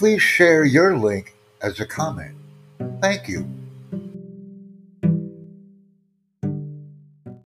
please share your link as a comment. Thank you.